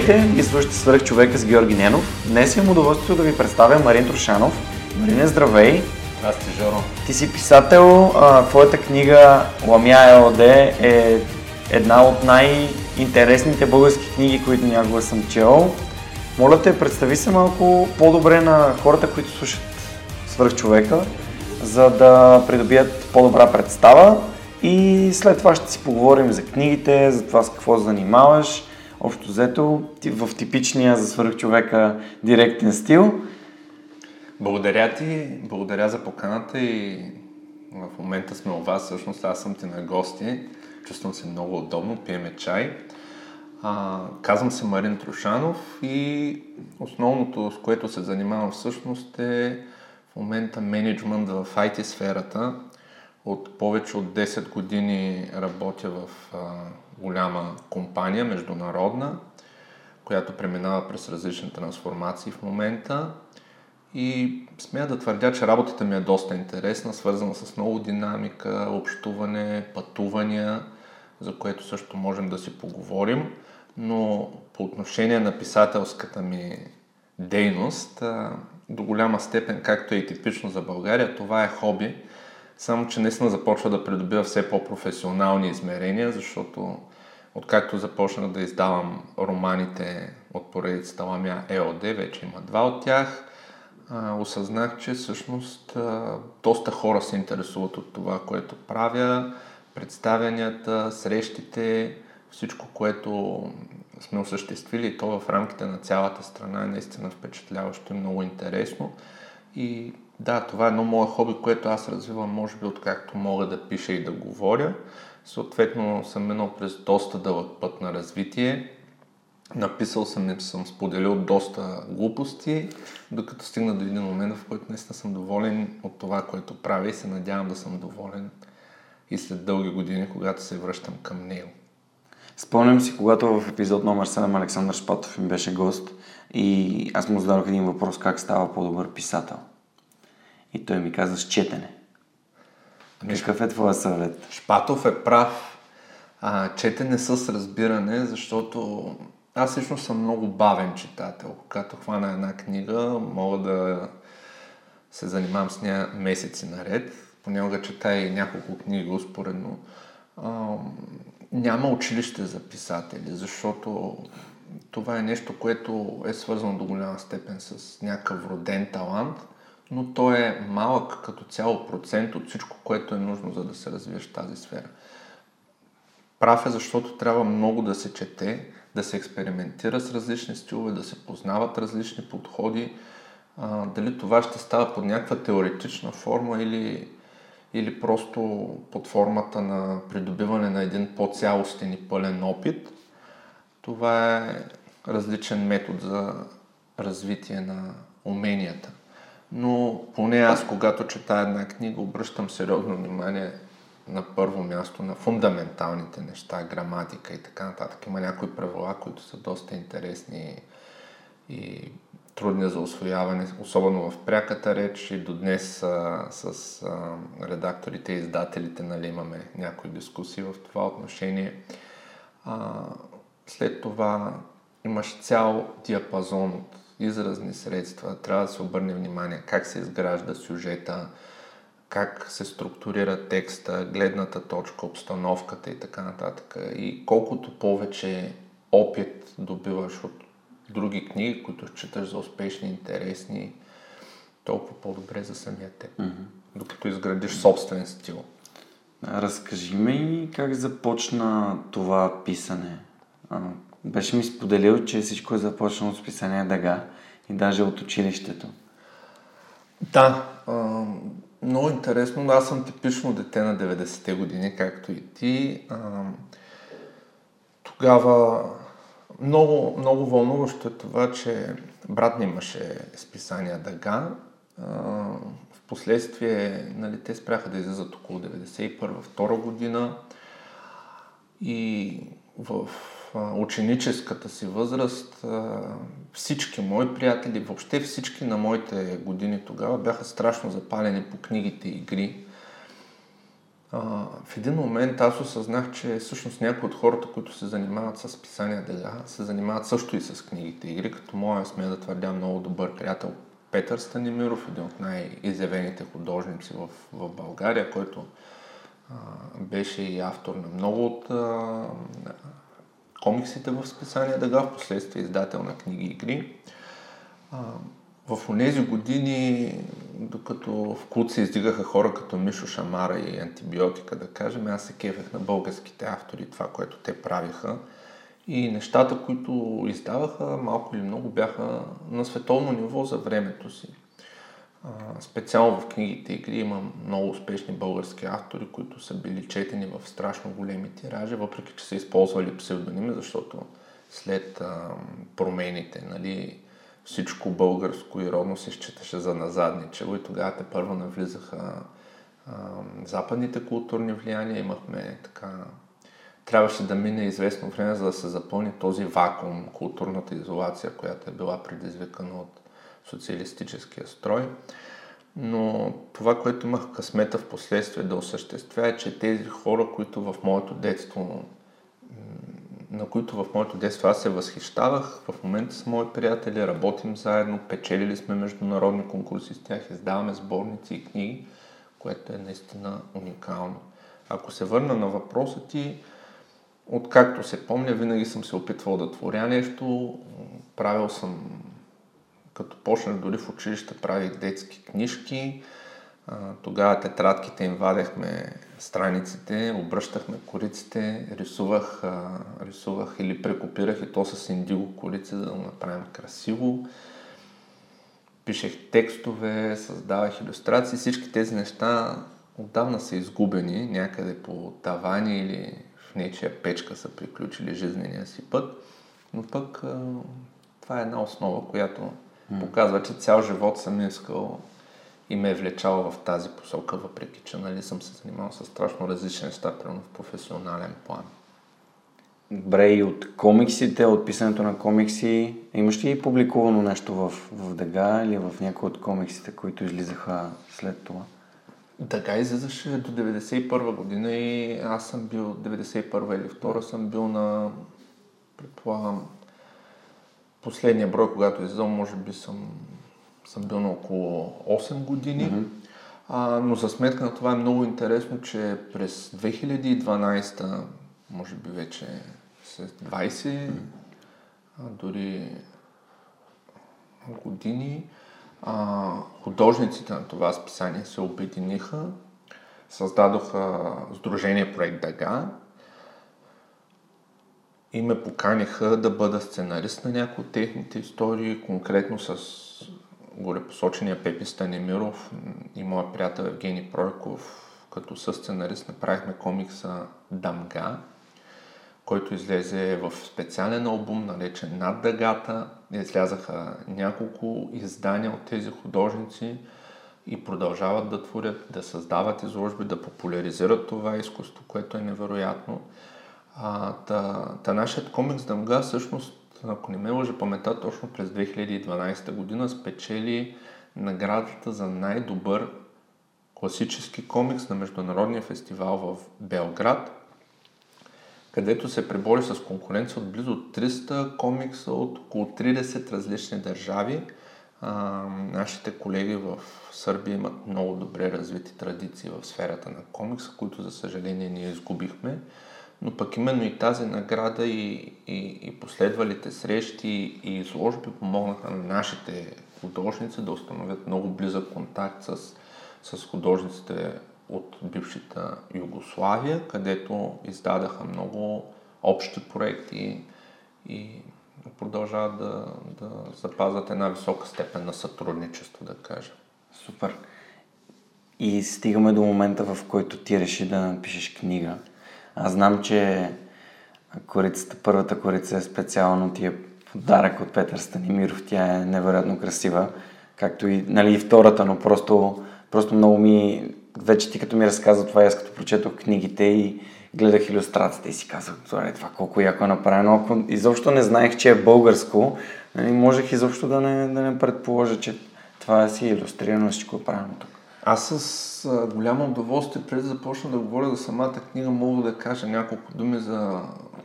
Здравейте, и слушате свърх човека с Георги Ненов. Днес имам удоволствието да ви представя Марин Трошанов. Марине, здравей! Здрасти, Жоро. Ти си писател, а, твоята книга Ламя ЕОД е една от най-интересните български книги, които някога съм чел. Моля те, представи се малко по-добре на хората, които слушат свърх човека, за да придобият по-добра представа и след това ще си поговорим за книгите, за това с какво занимаваш общо взето в типичния за свърхчовека директен стил. Благодаря ти, благодаря за поканата и в момента сме у вас, всъщност аз съм ти на гости, чувствам се много удобно, пиеме чай. А, казвам се Марин Трушанов и основното, с което се занимавам всъщност е в момента менеджмент в IT сферата. От повече от 10 години работя в а, голяма компания, международна, която преминава през различни трансформации в момента. И смея да твърдя, че работата ми е доста интересна, свързана с много динамика, общуване, пътувания, за което също можем да си поговорим. Но по отношение на писателската ми дейност, до голяма степен, както е и типично за България, това е хоби, само, че наистина започва да придобива все по-професионални измерения, защото откакто започнах да издавам романите от поредицата Ламя ЕОД, вече има два от тях, осъзнах, че всъщност доста хора се интересуват от това, което правя, представянията, срещите, всичко, което сме осъществили, то в рамките на цялата страна е наистина впечатляващо и много интересно. И да, това е едно мое хоби, което аз развивам, може би, откакто мога да пиша и да говоря. Съответно съм минал през доста дълъг път на развитие. Написал съм и съм споделил доста глупости, докато стигна до един момент, в който наистина съм доволен от това, което правя и се надявам да съм доволен и след дълги години, когато се връщам към него. Спомням си, когато в епизод номер 7 Александър Шпатов им беше гост и аз му зададох един въпрос как става по-добър писател. И той ми каза с четене. Ами, Какъв е твоя съвет? Шпатов е прав. А, четене с разбиране, защото аз лично съм много бавен читател. Когато хвана една книга, мога да се занимавам с нея месеци наред. Понякога чета и няколко книги успоредно. А, няма училище за писатели, защото това е нещо, което е свързано до голяма степен с някакъв роден талант – но той е малък като цяло процент от всичко, което е нужно за да се развиеш в тази сфера. Прав е, защото трябва много да се чете, да се експериментира с различни стилове, да се познават различни подходи. А, дали това ще става под някаква теоретична форма или, или просто под формата на придобиване на един по-цялостен и пълен опит, това е различен метод за развитие на уменията но поне аз, когато чета една книга, обръщам сериозно внимание на първо място на фундаменталните неща, граматика и така нататък. Има някои правила, които са доста интересни и трудни за освояване, особено в пряката реч и до днес а, с а, редакторите и издателите нали, имаме някои дискусии в това отношение. А, след това имаш цял диапазон от изразни средства, трябва да се обърне внимание как се изгражда сюжета, как се структурира текста, гледната точка, обстановката и така нататък. И колкото повече опит добиваш от други книги, които считаш за успешни, интересни, толкова по-добре за самия теб. Mm-hmm. Докато изградиш собствен стил. Разкажи ми как започна това писане. А, беше ми споделил, че всичко е започнало с писание Дага и даже от училището. Да, а, много интересно. Аз съм типично дете на 90-те години, както и ти. А, тогава много, много вълнуващо е това, че брат ми имаше списания Дага. В последствие нали, те спряха да излизат около 91-2 година и в ученическата си възраст всички мои приятели, въобще всички на моите години тогава бяха страшно запалени по книгите и игри. В един момент аз осъзнах, че всъщност някои от хората, които се занимават с писания дега, се занимават също и с книгите и игри, като моя, сме да твърдя, много добър приятел Петър Станимиров, един от най-изявените художници в, в България, който а, беше и автор на много от а, комиксите в списание Дъга, в последствие издател на книги и игри. В тези години, докато в култ се издигаха хора като Мишо Шамара и Антибиотика, да кажем, аз се кефех на българските автори, това, което те правиха. И нещата, които издаваха, малко или много бяха на световно ниво за времето си. Специално в книгите игри има много успешни български автори, които са били четени в страшно големи тиражи, въпреки че са използвали псевдоними, защото след а, промените, нали, всичко българско и родно се считаше за назадничево и тогава те първо навлизаха а, западните културни влияния. Имахме така... Трябваше да мине известно време, за да се запълни този вакуум, културната изолация, която е била предизвикана от социалистическия строй. Но това, което имах късмета в последствие да осъществя е, че тези хора, които в моето детство на които в моето детство аз се възхищавах. В момента с мои приятели работим заедно, печелили сме международни конкурси с тях, издаваме сборници и книги, което е наистина уникално. Ако се върна на въпроса ти, откакто се помня, винаги съм се опитвал да творя нещо. Правил съм, като почнах дори в училище, правих детски книжки, тогава тетрадките им вадехме страниците, обръщахме кориците, рисувах, рисувах или прекопирах и то с индиго корица, за да го направим красиво. Пишех текстове, създавах иллюстрации. Всички тези неща отдавна са изгубени някъде по тавани или в нечия печка са приключили жизнения си път. Но пък това е една основа, която показва, че цял живот съм искал и ме е влечала в тази посока, въпреки че нали, съм се занимавал с страшно различни неща, примерно в професионален план. Добре, и от комиксите, от писането на комикси, имаш ли публикувано нещо в, в Дъга или в някои от комиксите, които излизаха след това? Дъга излизаше до 91 година и аз съм бил 91 или 2 съм бил на, предполагам, последния брой, когато излизал, може би съм съм бил на около 8 години. Mm-hmm. А, но за сметка на това е много интересно, че през 2012, може би вече с 20, mm-hmm. а, дори години, а, художниците на това списание се обединиха, създадоха Сдружение Проект Дага и ме поканиха да бъда сценарист на някои от техните истории, конкретно с горепосочения Пепи Станемиров и моят приятел Евгений Пройков, като съсценарист направихме комикса Дамга, който излезе в специален албум, наречен Над дъгата. Излязаха няколко издания от тези художници и продължават да творят, да създават изложби, да популяризират това изкуство, което е невероятно. А, та, та нашият комикс Дамга всъщност ако не ме лъжа памета, точно през 2012 година спечели наградата за най-добър класически комикс на Международния фестивал в Белград, където се пребори с конкуренция от близо 300 комикса от около 30 различни държави, А, нашите колеги в Сърбия имат много добре развити традиции в сферата на комикса, които за съжаление ние изгубихме. Но пък именно и тази награда и, и, и последвалите срещи и изложби помогнаха на нашите художници да установят много близък контакт с, с художниците от бившата Югославия, където издадаха много общи проекти и продължават да, да запазват една висока степен на сътрудничество, да кажа. Супер. И стигаме до момента, в който ти реши да напишеш книга. Аз знам, че корицата, първата корица е специално ти е подарък от Петър Станимиров. Тя е невероятно красива. Както и, нали, и втората, но просто, просто много ми... Вече ти като ми разказа това, аз като прочетох книгите и гледах иллюстрациите и си казах, това, това колко яко е направено. Ако изобщо не знаех, че е българско, нали, можех изобщо да не, да не предположа, че това е си иллюстрирано, всичко е правилно тук. Аз с голямо удоволствие, преди да започна да говоря за самата книга, мога да кажа няколко думи за,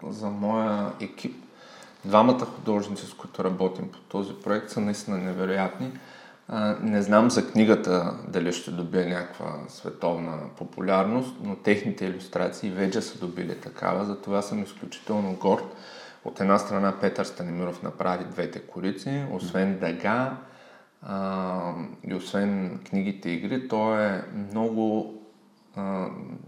за моя екип. Двамата художници, с които работим по този проект, са наистина невероятни. А, не знам за книгата дали ще добие някаква световна популярност, но техните иллюстрации вече са добили такава, затова съм изключително горд. От една страна Петър Станимиров направи двете корици, освен Дага а, и освен книгите и игри, той е много а,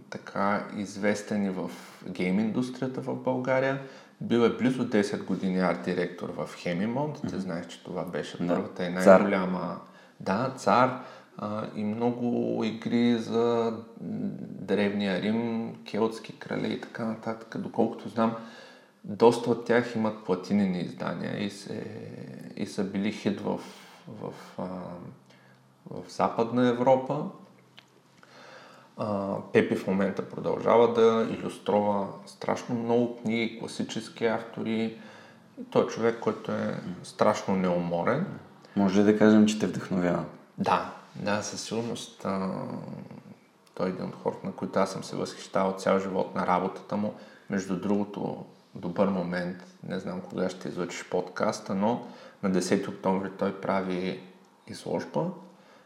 така известен и в гейм индустрията в България. Бил е близо 10 години арт-директор в Хемимонт. Mm-hmm. Ти знаеш, че това беше първата и най-голяма... Да, цар. А, и много игри за древния Рим, келтски крале и така нататък. Доколкото знам, доста от тях имат платинени издания и, се, и са били хит в, в, а, в Западна Европа. А, Пепи в момента продължава да иллюстрова страшно много книги, класически автори. Той е човек, който е страшно неуморен. Може ли да кажем, че те вдъхновява? Да, да, със сигурност. А, той е един от хората, на които аз съм се възхищавал цял живот на работата му. Между другото, добър момент, не знам кога ще излъчиш подкаста, но на 10 октомври той прави изложба,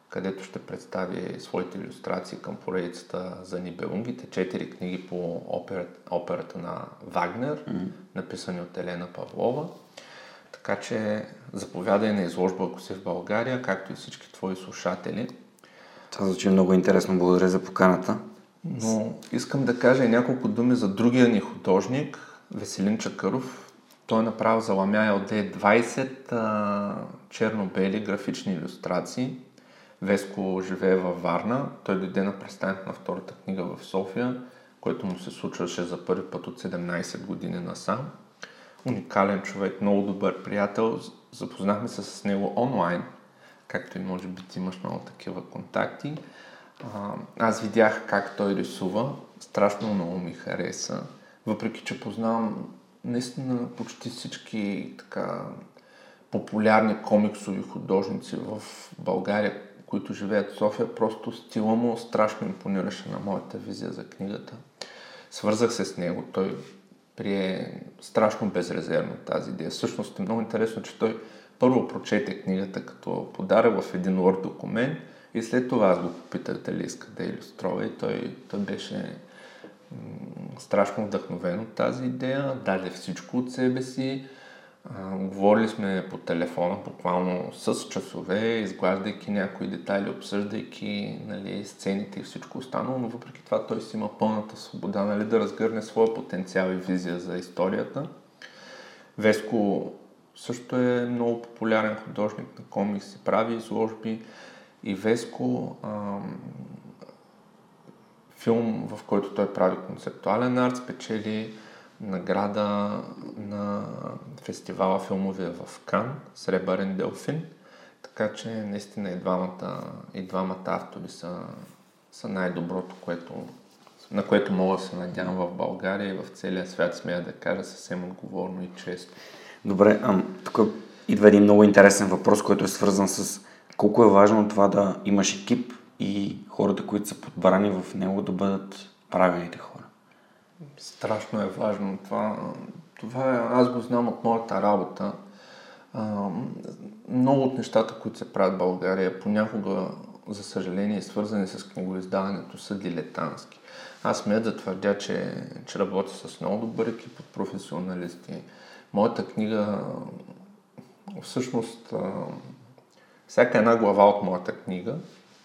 където ще представи своите иллюстрации към поредицата за Нибелунгите, четири книги по операта, операта на Вагнер, mm-hmm. написани от Елена Павлова. Така че заповядай на изложба, ако си в България, както и всички твои слушатели. Това звучи много интересно, благодаря за поканата. Но искам да кажа и няколко думи за другия ни художник, Веселин Чакъров. Той е направил за Ламя ЛД 20 а, черно-бели графични иллюстрации. Веско живее във Варна. Той дойде на представянето на втората книга в София, което му се случваше за първи път от 17 години насам. Уникален човек, много добър приятел. Запознахме се с него онлайн, както и може би ти имаш много такива контакти. А, аз видях как той рисува. Страшно много ми хареса. Въпреки, че познавам наистина почти всички така популярни комиксови художници в България, които живеят в София, просто стила му страшно импонираше на моята визия за книгата. Свързах се с него, той прие страшно безрезервно тази идея. Всъщност е много интересно, че той първо прочете книгата като подарък в един Word документ и след това аз го попитах дали иска да иллюстрова и той, той беше страшно вдъхновен от тази идея, даде всичко от себе си. Говорили сме по телефона буквално с часове, изглаждайки някои детайли, обсъждайки нали, сцените и всичко останало, но въпреки това той си има пълната свобода нали, да разгърне своя потенциал и визия за историята. Веско също е много популярен художник на комикси, прави изложби и Веско ам, филм, в който той прави концептуален арт, спечели награда на фестивала филмовия в Кан, Сребърен делфин. Така че наистина и двамата, и двамата автори са, са най-доброто, което, на което мога да се надявам в България и в целия свят, смея да кажа съвсем отговорно и често. Добре, а, тук идва един много интересен въпрос, който е свързан с колко е важно това да имаш екип и хората, които са подбрани в него да бъдат правилните хора. Страшно е важно това. Това е, аз го знам от моята работа. А, много от нещата, които се правят в България, понякога, за съжаление, свързани с книгоиздаването, са дилетантски. Аз смея да твърдя, че, че работя с много добър екип от професионалисти. Моята книга, всъщност, всяка една глава от моята книга,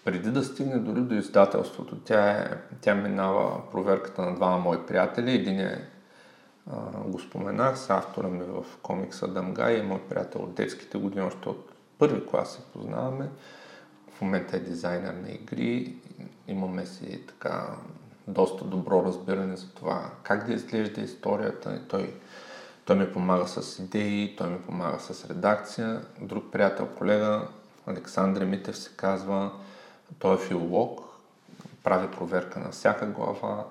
преди да стигне дори до издателството, тя, е, тя минава проверката на двама мои приятели. Един е, а, го споменах, с автора ми в комикса Дамгай, е мой приятел от детските години, още от първи клас се познаваме. В момента е дизайнер на игри. Имаме си така доста добро разбиране за това как да изглежда историята. Той, той ми помага с идеи, той ми помага с редакция. Друг приятел, колега, Александър Митев се казва, той е филолог, прави проверка на всяка глава,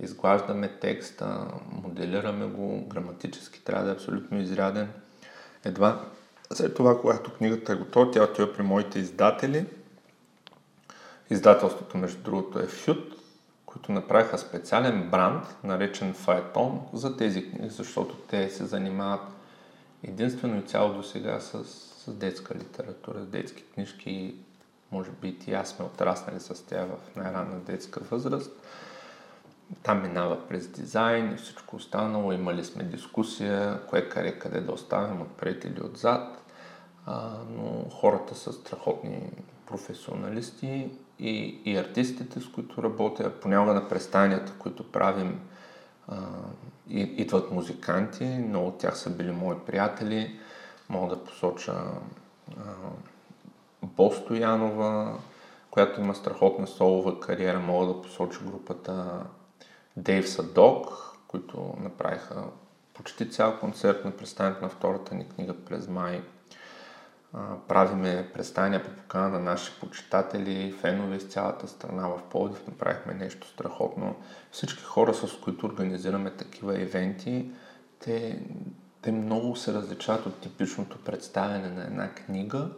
изглаждаме текста, моделираме го, граматически трябва да е абсолютно изряден. Едва след това, когато книгата е готова, тя отива при моите издатели. Издателството, между другото, е Фют, които направиха специален бранд, наречен Фаетон, за тези книги, защото те се занимават единствено и цяло до сега с, с детска литература, с детски книжки. Може би и аз сме отраснали с тях в най-ранна детска възраст. Там минава през дизайн и всичко останало. Имали сме дискусия, кое къде, къде да оставим отпред или отзад. А, но хората са страхотни професионалисти и, и артистите, с които работя, понякога на престанията, които правим, а, и, идват музиканти, много от тях са били мои приятели. Мога да посоча а, Бо Стоянова, която има страхотна солова кариера. Мога да посоча групата Дейв Садок, които направиха почти цял концерт на представянето на втората ни книга през май правиме представяния по покана на наши почитатели, фенове из цялата страна в Пловдив. Направихме нещо страхотно. Всички хора, с които организираме такива ивенти, те, те много се различават от типичното представяне на една книга,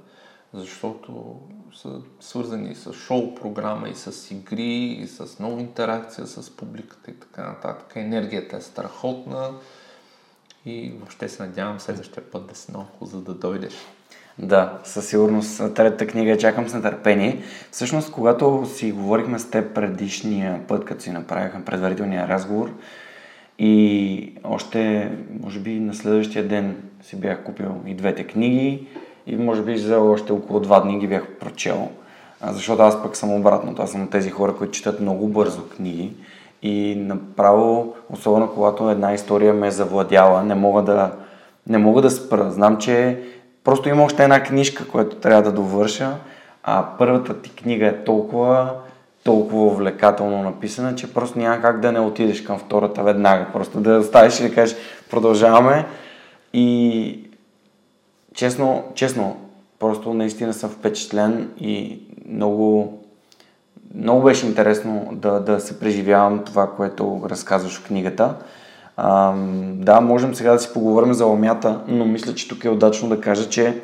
защото са свързани с шоу-програма и с игри, и с много интеракция с публиката и така нататък. Енергията е страхотна и въобще се надявам следващия път да си много за да дойдеш. Да, със сигурност третата книга чакам с нетърпение. Всъщност, когато си говорихме с теб предишния път, като си направихме предварителния разговор и още, може би на следващия ден си бях купил и двете книги и може би за още около два дни ги бях прочел. Защото аз пък съм обратно. Аз съм от тези хора, които четат много бързо книги и направо, особено когато една история ме е завладяла, не мога да, не мога да спра. Знам, че Просто има още една книжка, която трябва да довърша, а първата ти книга е толкова, толкова увлекателно написана, че просто няма как да не отидеш към втората веднага. Просто да оставиш и да кажеш продължаваме. И честно, честно, просто наистина съм впечатлен и много, много беше интересно да, да се преживявам това, което разказваш в книгата. А, да, можем сега да си поговорим за ламята, но мисля, че тук е удачно да кажа, че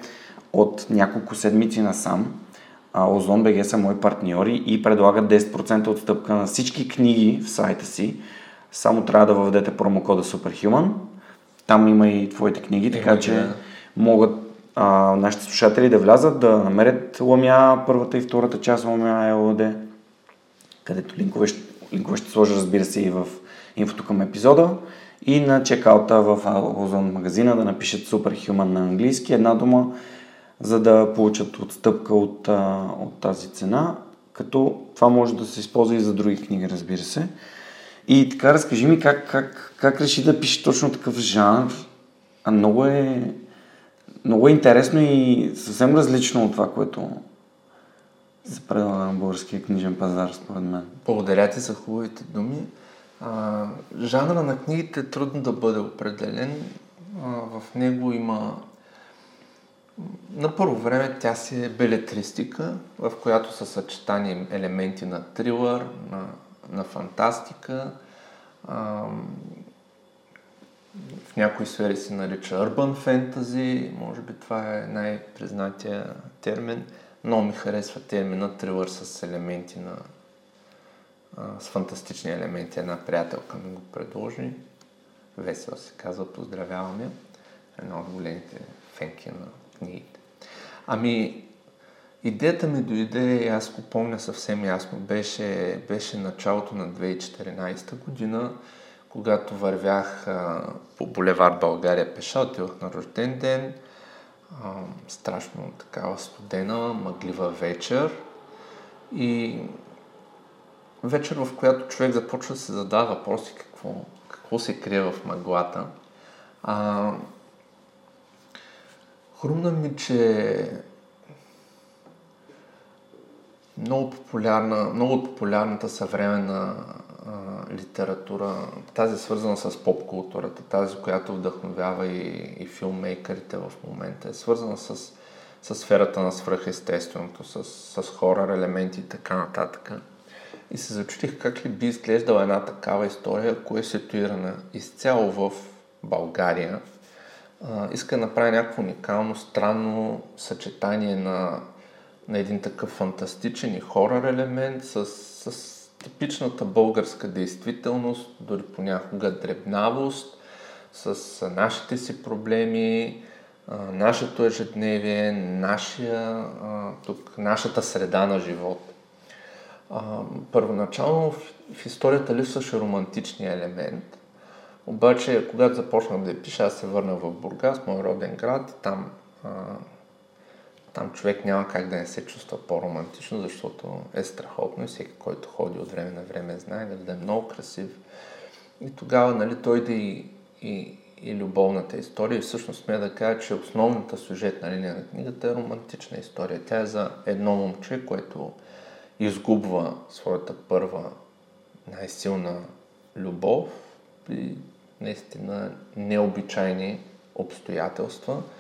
от няколко седмици насам Озон БГ са мои партньори и предлагат 10% отстъпка на всички книги в сайта си. Само трябва да въведете промокода Superhuman. Там има и твоите книги, така че да. могат а, нашите слушатели да влязат, да намерят Ламя, първата и втората част Ламя ЕОД, където линкове, линкове ще сложа, разбира се, и в инфото към епизода и на чекаута в Озон магазина да напишат Superhuman на английски, една дума, за да получат отстъпка от, от тази цена, като това може да се използва и за други книги, разбира се. И така, разкажи ми как, как, как реши да пише точно такъв жанр. А много е, много е интересно и съвсем различно от това, което се предлага на българския книжен пазар, според мен. Благодаря ти за хубавите думи. А, жанра на книгите е трудно да бъде определен. А, в него има на първо време тя си е белетристика, в която са съчетани елементи на трилър, на, на фантастика. А, в някои сфери се нарича urban fantasy, може би това е най-признатия термин. Много ми харесва термина трилър с елементи на с фантастични елементи. Една приятелка ми го предложи. Весело се казва, поздравявам я. Една от големите фенки на книгите. Ами, идеята ми дойде, аз го помня съвсем ясно, беше, беше началото на 2014 година, когато вървях а, по булевар България пеша, отивах на рожден ден, а, страшно такава студена, мъглива вечер и вечер, в която човек започва да се задава въпроси какво, какво се крие в мъглата. А, хрумна ми, че много популярна, много популярната съвременна литература, тази свързана с поп-културата, тази, която вдъхновява и, и филмейкърите в момента, е свързана с, с сферата на свръхестественото, с, с хорър елементи и така нататък. И се зачудих как ли би изглеждала една такава история, ако е ситуирана изцяло в България. А, иска да направя някакво уникално, странно съчетание на, на един такъв фантастичен и хорър елемент с, с типичната българска действителност, дори понякога дребнавост, с нашите си проблеми, нашето ежедневие, нашия, тук, нашата среда на живот. Първоначално в, историята липсваше романтичния елемент, обаче когато започнах да я пиша, аз се върнах в Бургас, мой роден град, и там там човек няма как да не се чувства по-романтично, защото е страхотно и всеки, който ходи от време на време, знае да е много красив. И тогава нали, той да и, и, и любовната история. И всъщност сме да кажа, че основната сюжетна линия на книгата е романтична история. Тя е за едно момче, което изгубва своята първа най-силна любов при наистина необичайни обстоятелства –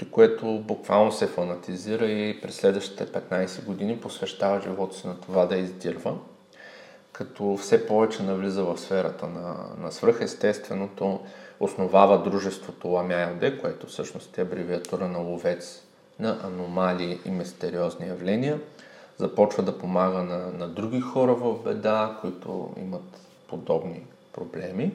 при което буквално се фанатизира и през следващите 15 години посвещава живота си на това да издирва, като все повече навлиза в сферата на, на свръхестественото, основава дружеството Ламя което всъщност е абревиатура на ловец на аномалии и мистериозни явления. Започва да помага на, на други хора в беда, които имат подобни проблеми.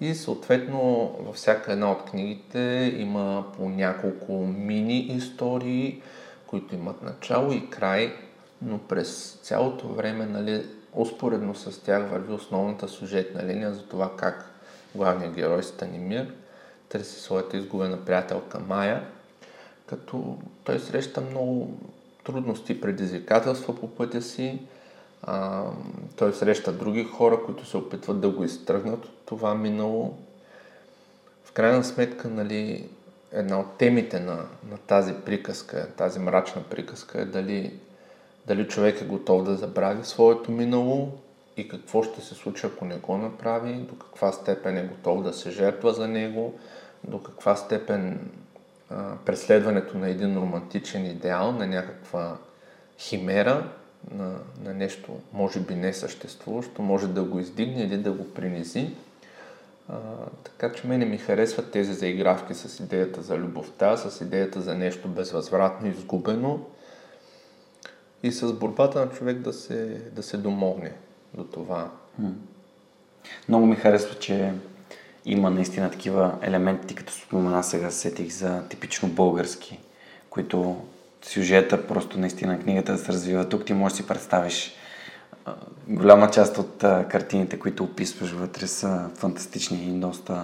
И съответно във всяка една от книгите има по няколко мини истории, които имат начало и край, но през цялото време, нали, успоредно с тях върви основната сюжетна линия за това как главният герой Станимир търси своята изгубена приятелка Майя, като той среща много трудности предизвикателства по пътя си, а, той среща други хора, които се опитват да го изтръгнат от това минало. В крайна сметка, нали, една от темите на, на тази приказка, тази мрачна приказка е дали, дали човек е готов да забрави своето минало и какво ще се случи, ако не го направи, до каква степен е готов да се жертва за него, до каква степен а, преследването на един романтичен идеал, на някаква химера, на, на нещо, може би не съществуващо, може да го издигне или да го принизи. А, така че мене ми харесват тези заигравки с идеята за любовта, с идеята за нещо безвъзвратно изгубено и с борбата на човек да се, да се домогне до това. Много ми харесва, че има наистина такива елементи, като спомена сега сетих за типично български, които сюжета, просто наистина книгата да се развива тук, ти можеш да си представиш голяма част от картините, които описваш вътре са фантастични и доста,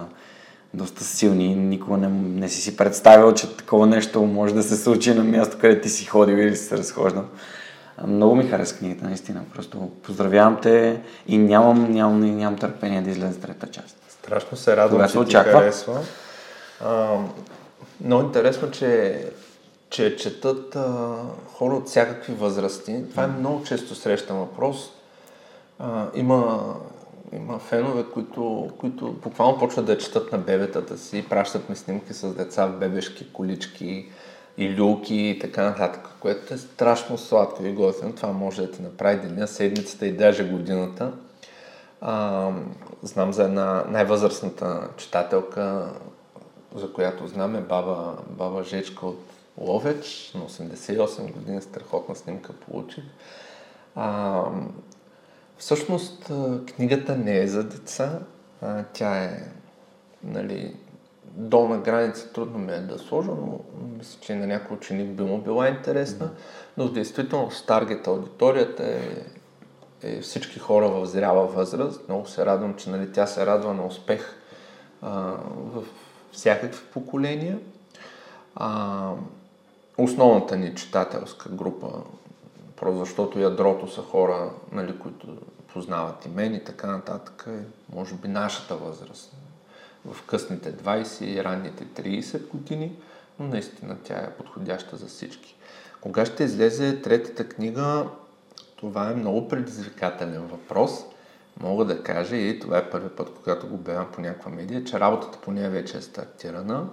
доста силни. Никога не, не си си представил, че такова нещо може да се случи на място, където ти си ходил или си се разхождал. Много ми хареса книгата, наистина. Просто поздравявам те и нямам, нямам, нямам търпение да излезе трета част. Страшно се радвам, че ти харесва. А, много интересно, че че четат а, хора от всякакви възрасти. Това е много често срещан въпрос. А, има, има фенове, които, които буквално почват да четат на бебетата си, пращат ми снимки с деца в бебешки колички и люлки и така нататък, което е страшно сладко и готино. Това може да ти направи деня, седмицата и даже годината. А, знам за една най-възрастната читателка, за която знам е баба, баба Жечка от Ловеч на 88 години, страхотна снимка получих. А, всъщност книгата не е за деца, а, тя е нали, долна граница трудно ми е да сложа, но мисля, че на някой ученик би му била интересна. Но действително с таргет аудиторията е, е всички хора в зряла възраст. Много се радвам, че нали, тя се радва на успех а, в всякакви поколения. А, основната ни читателска група, просто защото ядрото са хора, нали, които познават и мен и така нататък, е, може би нашата възраст. В късните 20 и ранните 30 години, но наистина тя е подходяща за всички. Кога ще излезе третата книга, това е много предизвикателен въпрос. Мога да кажа и това е първи път, когато го обявявам по някаква медия, че работата по нея вече е стартирана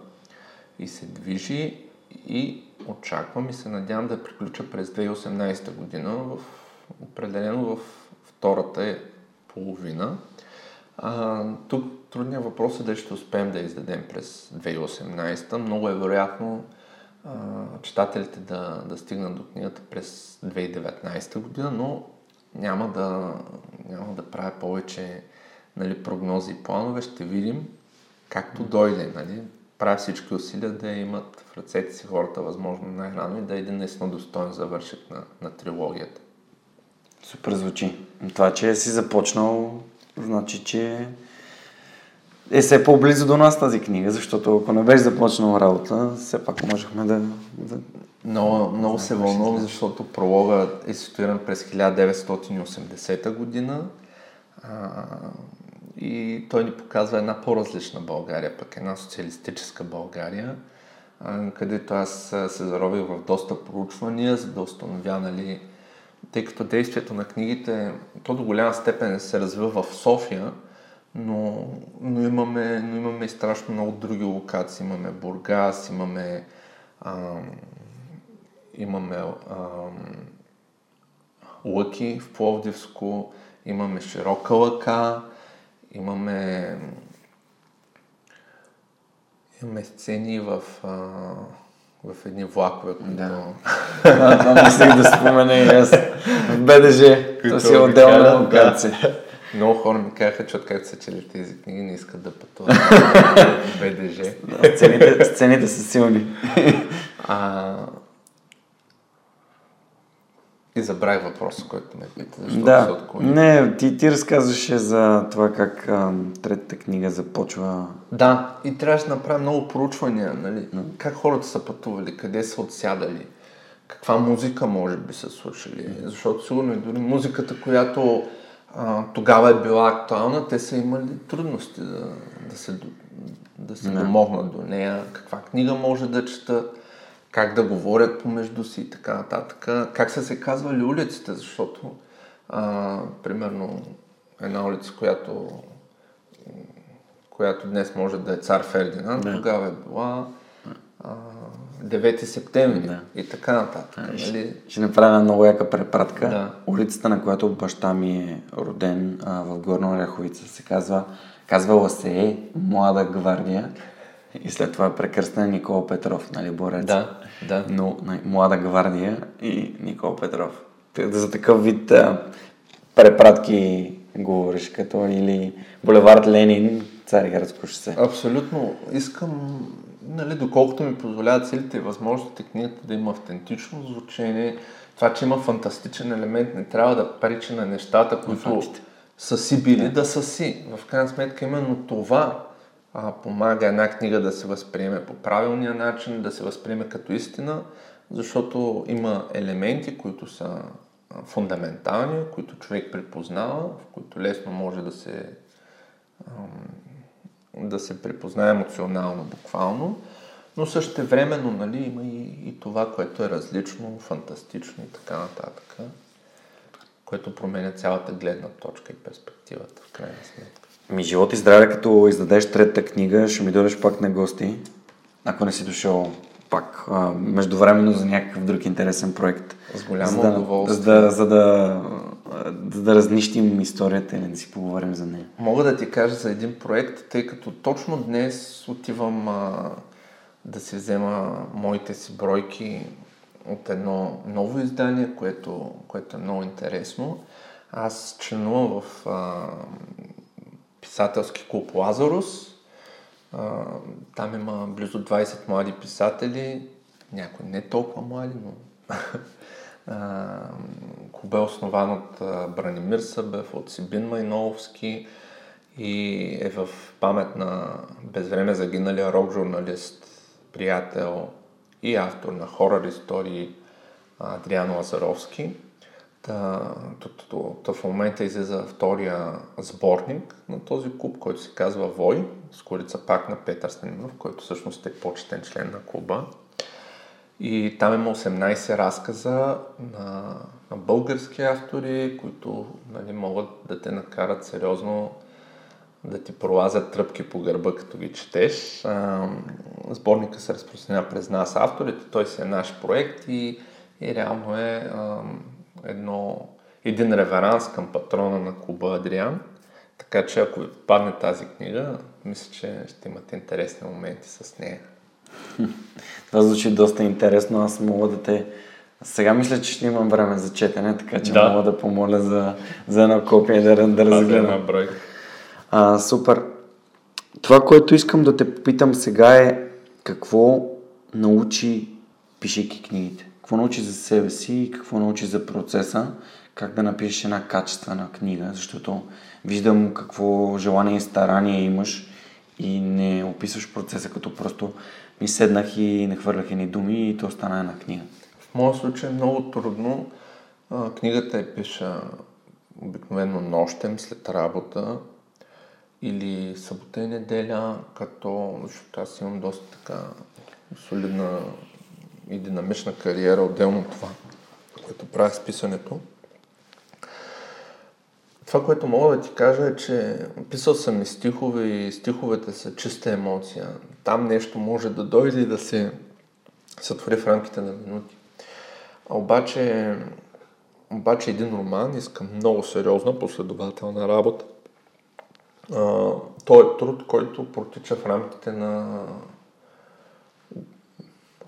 и се движи и очаквам и се надявам да приключа през 2018 година, в, определено в втората е половина. А, тук трудният въпрос е дали ще успеем да издадем през 2018. Много е вероятно а, читателите да, да стигнат до книгата през 2019 година, но няма да, няма да правя повече нали, прогнози и планове. Ще видим както дойде. Нали правя всички усилия да имат в ръцете си хората възможно най-рано и да е един наистина достоен завършек на, на трилогията. Супер звучи. Това, че си започнал, значи, че е все по-близо до нас тази книга, защото ако не беше започнал работа, все пак можехме да... да... Много, много се вълнувам, защото пролога е ситуиран през 1980 година. А, и той ни показва една по-различна България, пък една социалистическа България, където аз се зарових в доста проучвания, за да установя, нали, тъй като действието на книгите, то до голяма степен се развива в София, но, но, имаме, но имаме и страшно много други локации. Имаме Бургас, имаме, ам, имаме ам, Лъки в Пловдивско, имаме Широка лъка, Имаме, имаме сцени в, а, в едни влакове, които... Да. Това мислих да спомена и аз. В БДЖ. Това си е отделна локация. Много хора ми казаха, че откакто са чели тези книги, не искат да пътуват в БДЖ. сцените, сцените са силни. А, и забравих въпроса, който ме пита, защото да. се отклони. Не, ти, ти разказваше за това как а, третата книга започва. Да, и трябваше да направя много проучвания, нали? Mm. Как хората са пътували, къде са отсядали, каква музика може би са слушали. Mm. Защото сигурно и дори музиката, която а, тогава е била актуална, те са имали трудности да, да се, да се mm. домогнат до нея, каква книга може да четат как да говорят помежду си и така нататък. Как са се казвали улиците, защото а, примерно една улица, която, която днес може да е цар Фердинанд, да. тогава е била а, 9 септември да. и така нататък. А, нали? Ще направя много яка препратка. Да. Улицата, на която баща ми е роден а, в Горна Оряховица, се казва, казвала се е Млада гвардия. И след това е прекръстен Никола Петров, нали, борец. Да, да. Но нали, Млада гвардия и Никола Петров. За такъв вид а, препратки говориш, като или Булевард Ленин, Цариградско шосе. Абсолютно. Искам, нали, доколкото ми позволяват целите и възможности книгата да има автентично звучение, това, че има фантастичен елемент, не трябва да пречи на нещата, които са си били, да са си. В крайна сметка именно това а, помага една книга да се възприеме по правилния начин, да се възприеме като истина, защото има елементи, които са фундаментални, които човек припознава, в които лесно може да се, да се припознае емоционално, буквално, но също времено нали, има и, и това, което е различно, фантастично и така нататък, което променя цялата гледна точка и перспективата в крайна сметка. Ми живот и здраве, като издадеш третата книга, ще ми дойдеш пак на гости, ако не си дошъл пак а, междувременно за някакъв друг интересен проект. С голямо за да, удоволствие. За да, за да, за да разнищим историята или да си поговорим за нея. Мога да ти кажа за един проект, тъй като точно днес отивам а, да си взема моите си бройки от едно ново издание, което, което е много интересно. Аз членувам в а, писателски клуб Лазарус. Там има близо 20 млади писатели, някои не толкова млади, но клуба е основан от Бранимир Събев, от Сибин Майновски и е в памет на безвреме загиналия рок журналист, приятел и автор на хорър истории Адриан Лазаровски. Та, в момента излиза втория сборник на този клуб, който се казва Вой, с корица пак на Петър Станимов, който всъщност е почетен член на клуба. И там има 18 разказа на, на български автори, които нали, могат да те накарат сериозно да ти пролазят тръпки по гърба, като ги четеш. А, сборника се разпространява през нас авторите, той си е наш проект и, и реално е а, едно, един реверанс към патрона на клуба Адриан. Така че ако ви падне тази книга, мисля, че ще имате интересни моменти с нея. Това звучи доста интересно. Аз мога да те... Сега мисля, че ще имам време за четене, така че да. мога да помоля за, за едно копие да, да разгледам. брой. А, супер. Това, което искам да те попитам сега е какво научи пишейки книгите? Какво научи за себе си какво научи за процеса? Как да напишеш една качествена книга? Защото виждам какво желание и старание имаш и не описваш процеса като просто ми седнах и не хвърлях ни думи и то стана една книга. В моя случай е много трудно. Книгата е пиша обикновено нощем след работа или събота и неделя, като защото аз имам доста така солидна и динамична кариера, отделно от това, което правя с писането. Това, което мога да ти кажа е, че писал съм и стихове и стиховете са чиста емоция. Там нещо може да дойде и да се сътвори в рамките на минути. А обаче, обаче един роман иска много сериозна, последователна работа. А, той е труд, който протича в рамките на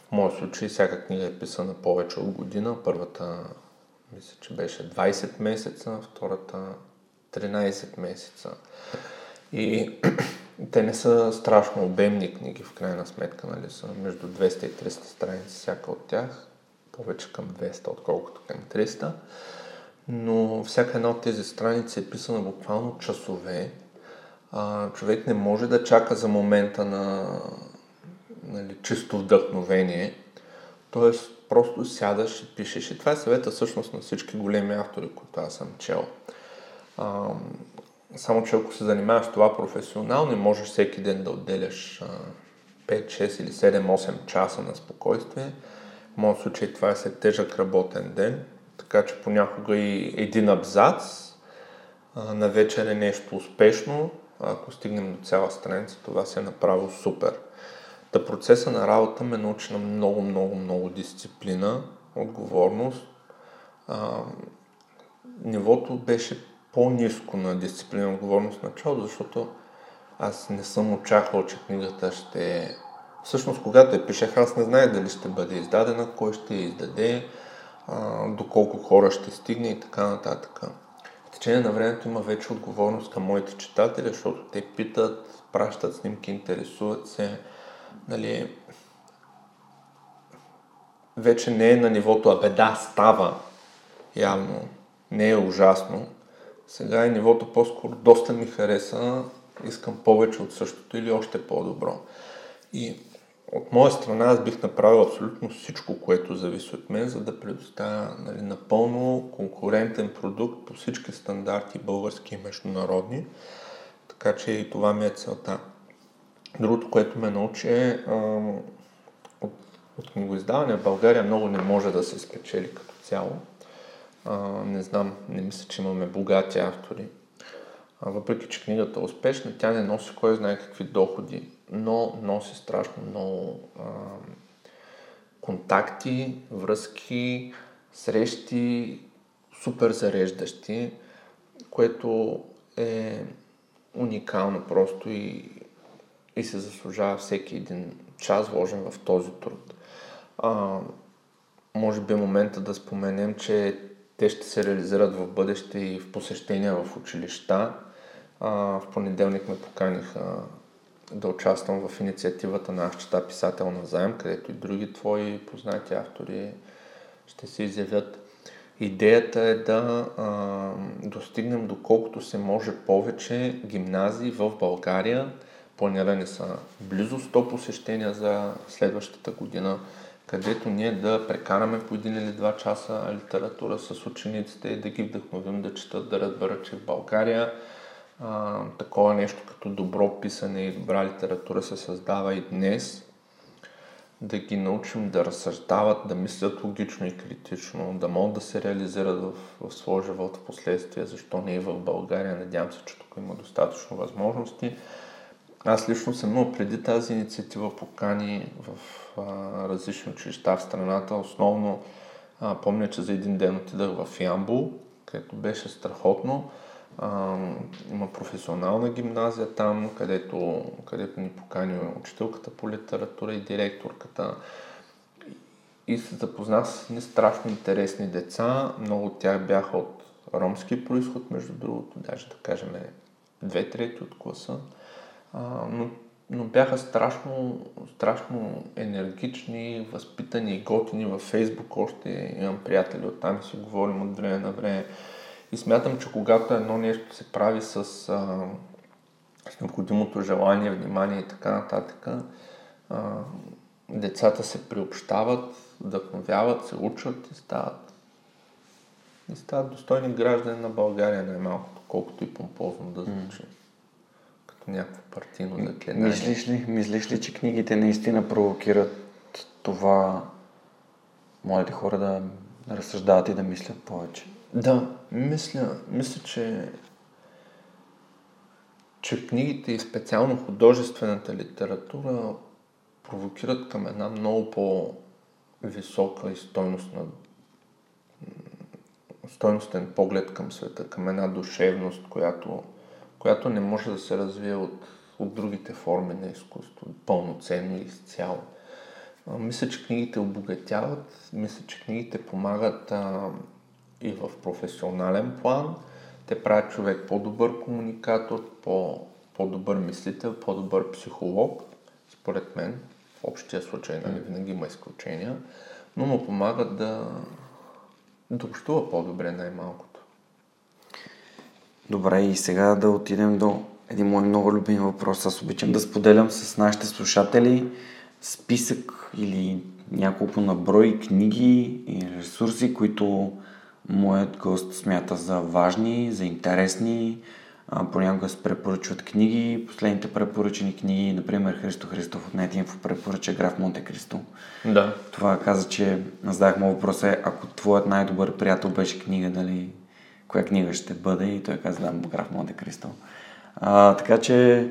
в моя случай всяка книга е писана повече от година. Първата мисля, че беше 20 месеца, втората 13 месеца. И те не са страшно обемни книги, в крайна сметка, нали са между 200 и 300 страници всяка от тях, повече към 200, отколкото към 300. Но всяка една от тези страници е писана буквално часове. А, човек не може да чака за момента на нали, чисто вдъхновение. Тоест, просто сядаш и пишеш. И това е съвета всъщност на всички големи автори, които аз съм чел. А, само, че ако се занимаваш с това професионално и можеш всеки ден да отделяш а, 5, 6 или 7, 8 часа на спокойствие, в моят случай това е след тежък работен ден, така че понякога и един абзац а, на вечер е нещо успешно, а ако стигнем до цяла страница, това се е направило супер. Та процеса на работа ме научи на много, много, много дисциплина, отговорност. А, нивото беше по-низко на дисциплина отговорност в началото, защото аз не съм очаквал, че книгата ще... Всъщност, когато я пишех, аз не знаех дали ще бъде издадена, кой ще я издаде, а, доколко хора ще стигне и така нататък. В течение на времето има вече отговорност към моите читатели, защото те питат, пращат снимки, интересуват се. Нали, вече не е на нивото, абе да, става, явно, не е ужасно, сега е нивото по-скоро доста ми хареса, искам повече от същото или още по-добро. И от моя страна аз бих направил абсолютно всичко, което зависи от мен, за да предоставя нали, напълно конкурентен продукт по всички стандарти, български и международни. Така че и това ми е целта. Другото, което ме научи е от, от книгоиздаване в България много не може да се спечели като цяло. А, не знам, не мисля, че имаме богати автори. А, въпреки, че книгата е успешна, тя не носи кой знае какви доходи, но носи страшно много а, контакти, връзки, срещи, супер зареждащи, което е уникално просто и, и се заслужава всеки един час вложен в този труд. А, може би е момента да споменем, че те ще се реализират в бъдеще и в посещения в училища. А, в понеделник ме поканиха да участвам в инициативата на Аз чета писател на заем, където и други твои познати автори ще се изявят. Идеята е да а, достигнем доколкото се може повече гимназии в България. Планирани са близо 100 посещения за следващата година, където ние да прекараме по един или два часа литература с учениците и да ги вдъхновим да четат, да разберат, че в България а, такова нещо като добро писане и добра литература се създава и днес, да ги научим да разсъждават, да мислят логично и критично, да могат да се реализират в, в своя живот в последствие, защо не и в България. Надявам се, че тук има достатъчно възможности. Аз лично съм преди тази инициатива покани в а, различни училища в страната. Основно а, помня, че за един ден отидах в Ямбул, където беше страхотно. А, има професионална гимназия там, където, където ни покани учителката по литература и директорката. И се запознах с едни страшно интересни деца. Много от тях бяха от ромски происход, между другото, даже да кажем две трети от класа. А, но, но бяха страшно, страшно енергични, възпитани и готини във Фейсбук. Още имам приятели оттам си говорим от време на време и смятам, че когато едно нещо се прави с, а, с необходимото желание, внимание и така нататък, а, децата се приобщават, вдъхновяват, се учат и стават, и стават достойни граждани на България най-малкото, колкото и помпозно да звучи. Mm. Някакво партийно заклинание. Мислиш ли, мислиш ли, че книгите наистина провокират това младите хора да разсъждават и да мислят повече? Да, мисля, мисля че, че книгите и специално художествената литература провокират към една много по-висока и стойностна стойностен поглед към света, към една душевност, която, която не може да се развие от, от другите форми на изкуство, пълноценно изцяло. Мисля, че книгите обогатяват, мисля, че книгите помагат а, и в професионален план. Те правят човек по-добър комуникатор, по, по-добър мислител, по-добър психолог, според мен. В общия случай, нали, винаги има изключения, но му помагат да, да общува по-добре най-малкото. Добре, и сега да отидем до един мой много любим въпрос. Аз обичам да споделям с нашите слушатели списък или няколко наброи книги и ресурси, които моят гост смята за важни, за интересни. понякога се препоръчват книги. Последните препоръчени книги, например Христо Христов от NetInfo препоръча Граф Монте Кристо. Да. Това каза, че задах му въпрос е, ако твоят най-добър приятел беше книга, нали, коя книга ще бъде? И той каза, да, Граф Монте Кристо. А, така че,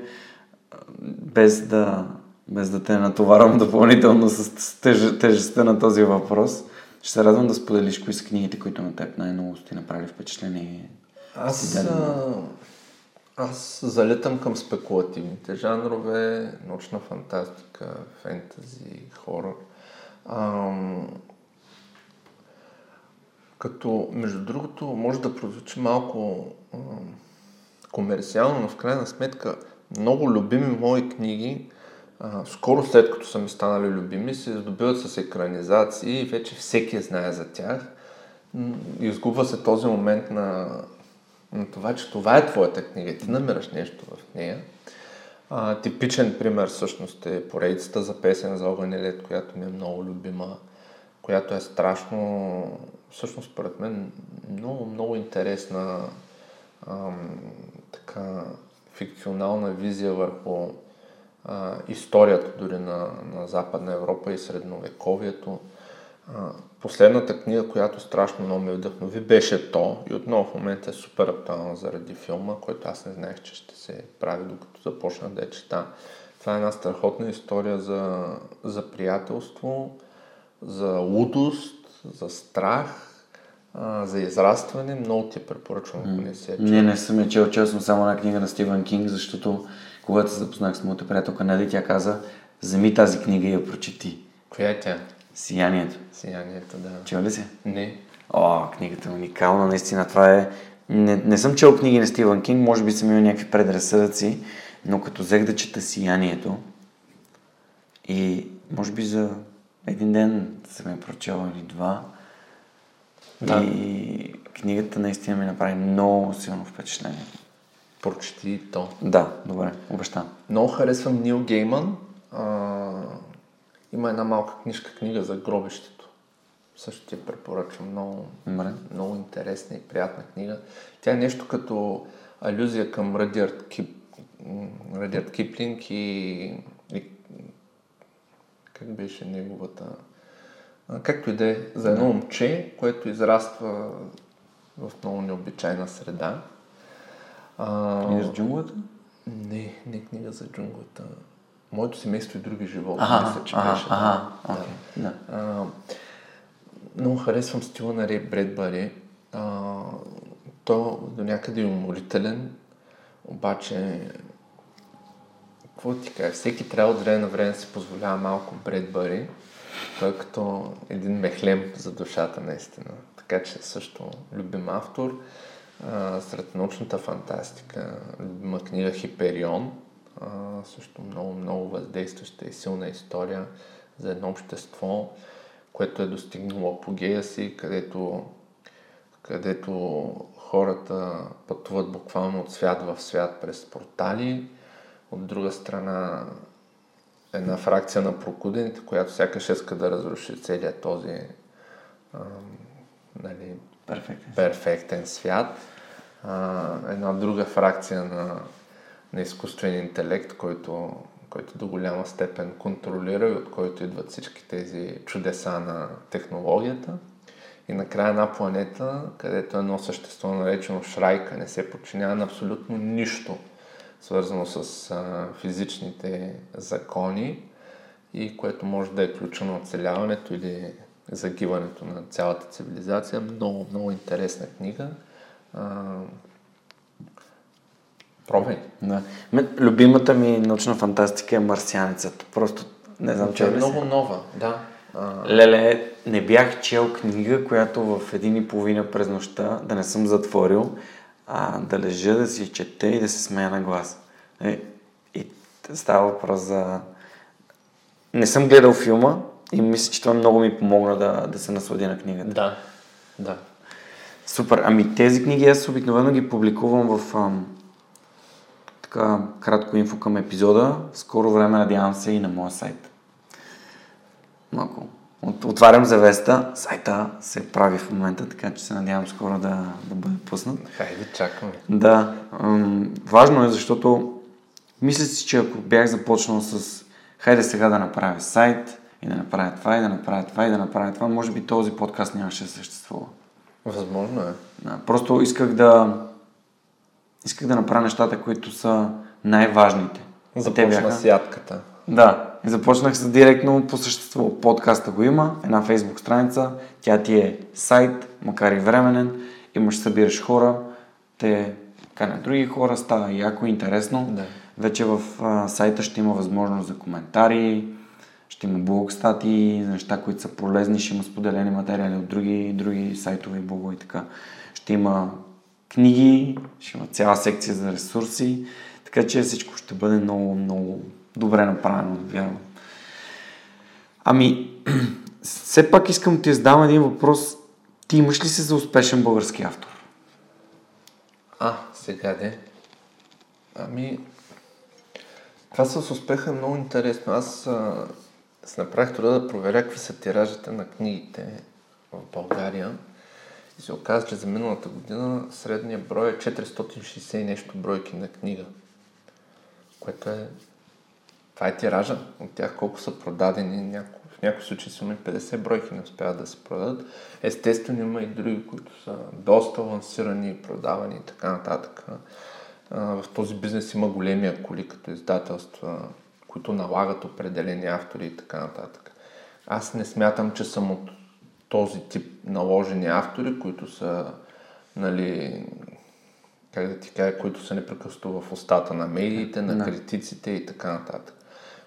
без да, без да те натоварвам допълнително с теж, тежестта на този въпрос, ще се радвам да споделиш кои са книгите, които на теб най-много сте направили впечатление. Аз, а, аз залитам към спекулативните жанрове, научна фантастика, фентази, хорор. Ам, като, между другото, може да прозвучи малко ам, комерциално, но в крайна сметка много любими мои книги а, скоро след като са ми станали любими, се здобиват с екранизации и вече всеки знае за тях. Изгубва се този момент на, на това, че това е твоята книга. Ти намираш нещо в нея. А, типичен пример всъщност е поредицата за песен за огън и лед, която ми е много любима, която е страшно, всъщност според мен, много, много интересна ам, така фикционална визия върху а, историята дори на, на Западна Европа и средновековието. А, последната книга, която страшно много ме вдъхнови, беше то и отново в момента е супер актуална заради филма, който аз не знаех, че ще се прави докато започна да я чета. Това е една страхотна история за, за приятелство, за лудост, за страх, а, за израстване. Много ти препоръчвам, ако не се е чел. Не, не съм я чел, честно, само една книга на Стивен Кинг, защото когато се запознах с моята приятелка Неди, тя каза, вземи тази книга и я прочети. Коя е тя? Сиянието. Сиянието, да. Чел ли си? Не. О, книгата е уникална, наистина. Това е... Не, не съм чел книги на Стивън Кинг, може би съм имал някакви предразсъдъци, Но като взех да чета Сиянието и може би за един ден съм я прочела или два, Да. и книгата наистина ми направи много силно впечатление. Прочети то. Да, добре, обещавам. Много харесвам Нил Гейман. А, има една малка книжка, книга за гробището. Също ти я препоръчвам. Много, Добре. много интересна и приятна книга. Тя е нещо като алюзия към Радиард, Кип, Радиард Киплинг и как беше неговата... Както и да е, за едно момче, което израства в много необичайна среда. А, Книга за джунглата? не, не книга за джунглата. Моето семейство и други животи. Ага, мисля, че ага, беше. ага, да. окей, да. А, много харесвам стила на Рей Бредбари. А, то до някъде е уморителен, обаче какво ти кажа, всеки трябва от време на време да си позволява малко Бредбари. Той като един мехлем за душата, наистина. Така че също любим автор. А, сред научната фантастика, любима книга Хиперион. А, също много, много въздействаща и силна история за едно общество, което е достигнало апогея си, където, където хората пътуват буквално от свят в свят през портали. От друга страна една фракция на прокудените, която сякаш иска да разруши целият този ам, нали, Перфектно. перфектен свят. А, една друга фракция на, на изкуствен интелект, който, който до голяма степен контролира и от който идват всички тези чудеса на технологията. И накрая една планета, където едно същество, наречено Шрайка, не се подчинява на абсолютно нищо, свързано с а, физичните закони и което може да е ключа на оцеляването или загиването на цялата цивилизация. Много, много интересна книга. А, пробвай. Да. Любимата ми научна фантастика е Марсианецът. Просто не знам, че е много нова, да. А, Леле, не бях чел книга, която в един и половина през нощта да не съм затворил, а да лежа, да си чета и да се смея на глас. Е, и става въпрос за... Не съм гледал филма и мисля, че това много ми помогна да, да се насладя на книгата. да, да. Супер. Ами тези книги аз обикновено ги публикувам в ам, така кратко инфо към епизода. В скоро време надявам се и на моя сайт. Малко. От, отварям завеста. Сайта се прави в момента, така че се надявам скоро да, да бъде пуснат. Хайде, чакаме. Да, ам, важно е, защото мисля си, че ако бях започнал с хайде сега да направя сайт и да направя това, и да направя това, и да направя това, може би този подкаст нямаше да съществува. Възможно е. Да, просто исках да исках да направя нещата, които са най-важните. Започна бяха- с ядката. Да, и започнах с директно по същество. Подкаста го има, една фейсбук страница, тя ти е сайт, макар и временен, имаш, събираш хора, те канят други хора, става яко, интересно. Да. Вече в а, сайта ще има възможност за коментари, ще има блог статии, неща, които са полезни, ще има споделени материали от други, други сайтове и блогове и така. Ще има книги, ще има цяла секция за ресурси, така че всичко ще бъде много, много добре направено, вярвам. Ами, все пак искам да ти задам един въпрос. Ти имаш ли се за успешен български автор? А, сега де. Ами, това с успеха е много интересно. Аз а, се направих труда да проверя какви са тиражите на книгите в България. И се оказа, че за миналата година средният брой е 460 и нещо бройки на книга. Което е... Това е тиража. От тях колко са продадени, няко... в някои случаи са имали 50 бройки не успяват да се продадат. Естествено има и други, които са доста лансирани, продавани и така нататък. А, В този бизнес има големи коли като издателства, които налагат определени автори и така нататък. Аз не смятам, че съм от този тип наложени автори, които са, нали, как да ти кажа, които са непрекъснато в устата на медиите, на Да. критиците и така нататък.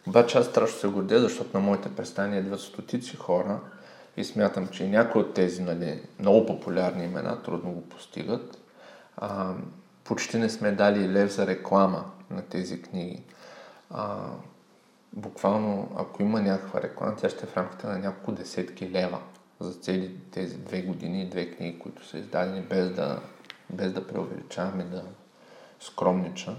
Обаче аз страшно се гордя, защото на моите представения идват стотици хора и смятам, че някои от тези нали, много популярни имена трудно го постигат. А, почти не сме дали лев за реклама на тези книги. А, буквално, ако има някаква реклама, тя ще е в рамките на няколко десетки лева за цели тези две години и две книги, които са издадени, без да, без да преувеличаваме, да скромнича.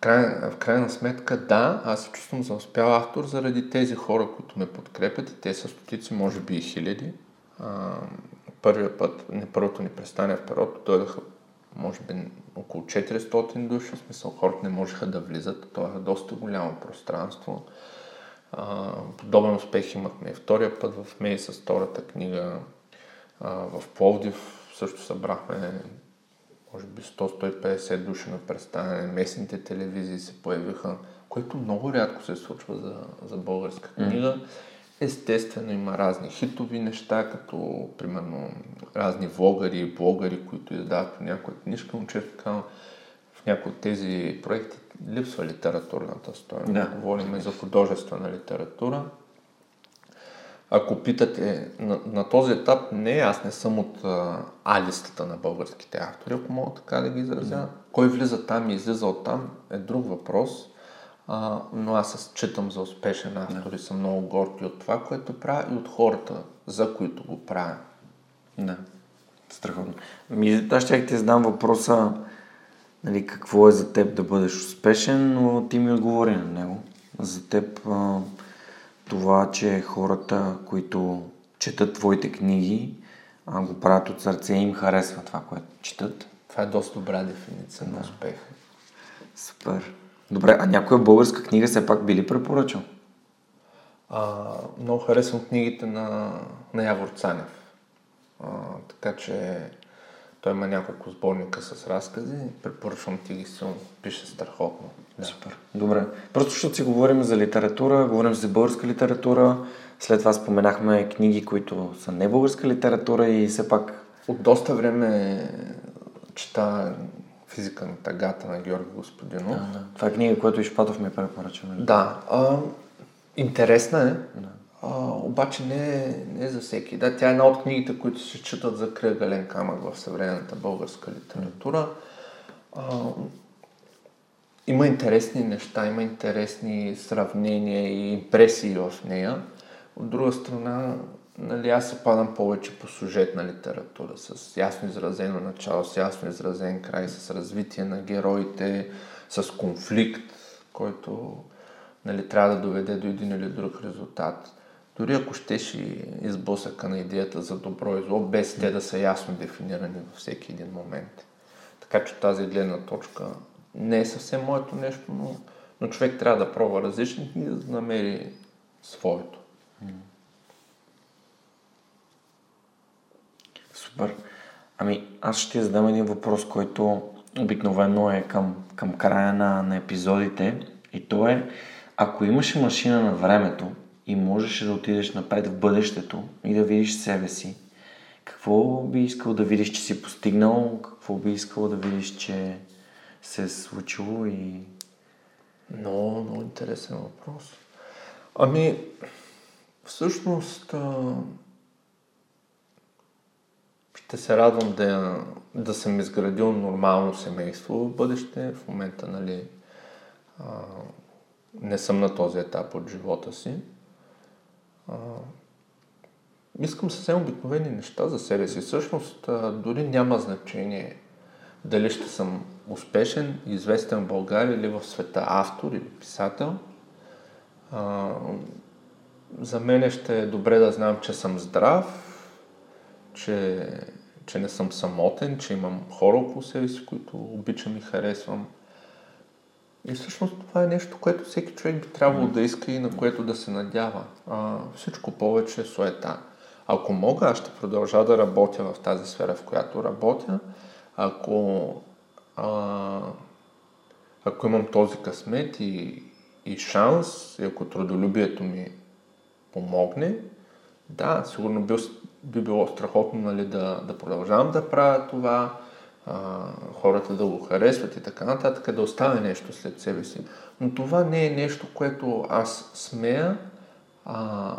Край, в крайна сметка, да, аз се чувствам за успял автор заради тези хора, които ме подкрепят и те са стотици, може би и хиляди. А, първия път, не първото ни представяне в перото, дойдаха може би около 400 души, в смисъл хората не можеха да влизат, това е доста голямо пространство. А, подобен успех имахме и втория път в Мей с втората книга. А, в Пловдив също събрахме може би 100-150 души на представяне. Местните телевизии се появиха, което много рядко се случва за, за българска книга. Mm. Естествено има разни хитови неща, като примерно разни влогари и блогари, които издават по някоя книжка, но често в някои от тези проекти липсва литературната стоеност. Да. Говорим за художествена литература. Ако питате, на, на този етап не, аз не съм от А-листата на българските автори, ако мога така да ги изразя. Да. Кой влиза там и излиза от там е друг въпрос, а, но аз се считам за успешен автор и съм много горд и от това, което правя и от хората, за които го правя. Да, страхотно. Ми, аз ще ти задам въпроса, нали, какво е за теб да бъдеш успешен, но ти ми отговори на него. За теб а, това, че хората, които четат твоите книги, а, го правят от сърце и им харесва това, което четат. Това е доста добра дефиниция да. на успех. Супер. Добре, а някоя българска книга все пак би ли препоръчал? А, много харесвам книгите на, на Явор Цанев. А, така че той има няколко сборника с разкази. Препоръчвам ти ги силно. Пише страхотно. Да. Супер. Добре. Просто защото си говорим за литература, говорим за българска литература. След това споменахме книги, които са не българска литература и все пак... От доста време чета физика на тагата на Георги Господинов. Да, да. Това е книга, която Ишпатов ми препоръча. Нали? Да. А, интересна е. Да. А, обаче не е, не е за всеки. Да, тя е една от книгите, които се читат за кръгален камък в съвременната българска литература. А, има интересни неща, има интересни сравнения и импресии в нея. От друга страна, нали, аз се падам повече по сюжетна литература, с ясно изразено начало, с ясно изразен край, с развитие на героите, с конфликт, който нали, трябва да доведе до един или друг резултат. Дори ако щеш и изблъсъка на идеята за добро и зло, без те да са ясно дефинирани във всеки един момент. Така че тази гледна точка не е съвсем моето нещо, но, но човек трябва да пробва различни книги, за да намери своето. Супер. Ами, аз ще задам един въпрос, който обикновено е към, към края на, на епизодите. И то е, ако имаше машина на времето и можеш да отидеш напред в бъдещето и да видиш себе си, какво би искал да видиш, че си постигнал? Какво би искал да видиш, че се е случило и... Много, много интересен въпрос. Ами, всъщност, ще се радвам да, да съм изградил нормално семейство в бъдеще. В момента, нали, а, не съм на този етап от живота си. А, искам съвсем обикновени неща за себе си. Всъщност, а, дори няма значение дали ще съм успешен, известен в България или в света автор или писател. А, за мен ще е добре да знам, че съм здрав, че, че не съм самотен, че имам хора около себе си, които обичам и харесвам. И всъщност това е нещо, което всеки човек би трябвало да иска и на което да се надява. А, всичко повече е суета. Ако мога, аз ще продължа да работя в тази сфера, в която работя. Ако, а, ако имам този късмет и, и шанс, и ако трудолюбието ми помогне, да, сигурно би, би било страхотно нали, да, да продължавам да правя това, а, хората да го харесват и така нататък, да оставя нещо след себе си. Но това не е нещо, което аз смея а,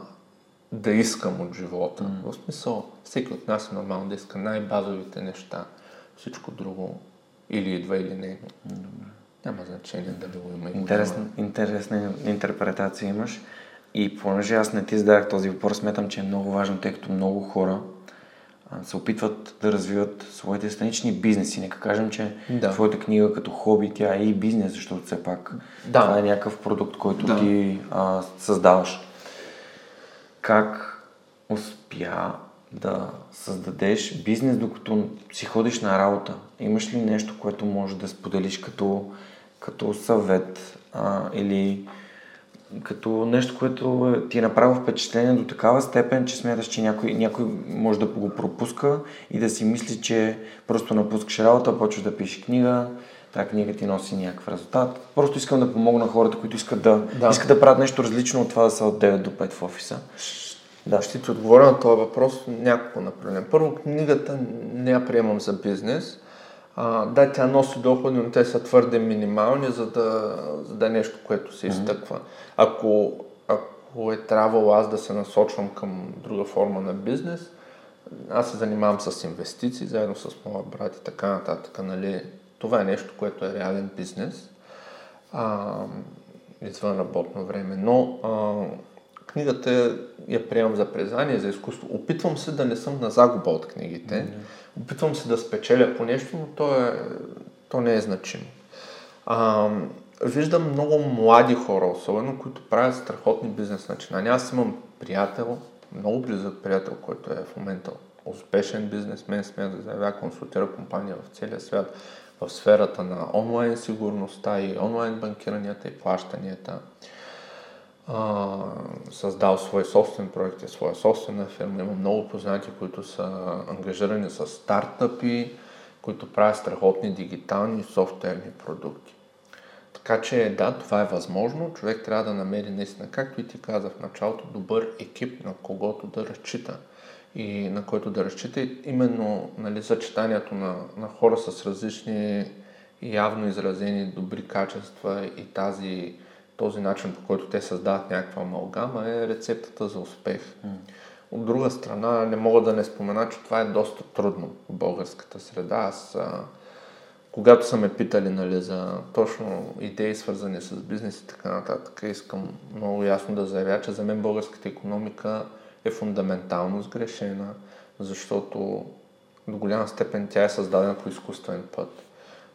да искам от живота. Mm. В смисъл, всеки от нас е нормално да иска най-базовите неща. Всичко друго или идва или не. Няма значение дали го има. Интересна, интересна интерпретация имаш. И понеже аз не ти зададах този въпрос, сметам, че е много важно, тъй като много хора се опитват да развиват своите странични бизнеси. Нека кажем, че да. твоята книга като хоби, тя е и бизнес, защото все пак да. това е някакъв продукт, който да. ти а, създаваш. Как успя да създадеш бизнес, докато си ходиш на работа? Имаш ли нещо, което можеш да споделиш като, като съвет а, или като нещо, което ти е направило впечатление до такава степен, че смяташ, че някой, някой може да го пропуска и да си мисли, че просто напускаш работа, почваш да пишеш книга, тази книга ти носи някакъв резултат. Просто искам да помогна хората, които искат да, да. искат да правят нещо различно от това да са от 9 до 5 в офиса. Да. Ще ти отговоря на този въпрос няколко направления. Първо, книгата не я приемам за бизнес. А, да, тя носи доходи, но те са твърде минимални, за да, за да е нещо, което се изтъква. Ако, ако е трябвало аз да се насочвам към друга форма на бизнес, аз се занимавам с инвестиции, заедно с моя брат и така нататък. Нали? Това е нещо, което е реален бизнес а, извън работно време. Но а, книгата я приемам за признание, за изкуство. Опитвам се да не съм на загуба от книгите. Mm-hmm. Опитвам се да спечеля по нещо, но то, е, то не е значимо. А, виждам много млади хора, особено, които правят страхотни бизнес начинания. Аз имам приятел, много близък приятел, който е в момента успешен бизнесмен, смея да заявя, консултира компания в целия свят в сферата на онлайн сигурността и онлайн банкиранията и плащанията създал свой собствен проект, своя собствена фирма. Има много познати, които са ангажирани с стартъпи, които правят страхотни дигитални и софтуерни продукти. Така че да, това е възможно. Човек трябва да намери наистина, както и ти каза в началото, добър екип, на когото да разчита и на който да разчита. И именно нали, съчетанието на, на хора с различни явно изразени добри качества и тази този начин, по който те създават някаква амалгама, е рецептата за успех. Mm. От друга страна, не мога да не спомена, че това е доста трудно в българската среда. Аз, а, когато са ме питали нали, за точно идеи, свързани с бизнес и така нататък, искам много ясно да заявя, че за мен българската економика е фундаментално сгрешена, защото до голяма степен тя е създадена по изкуствен път.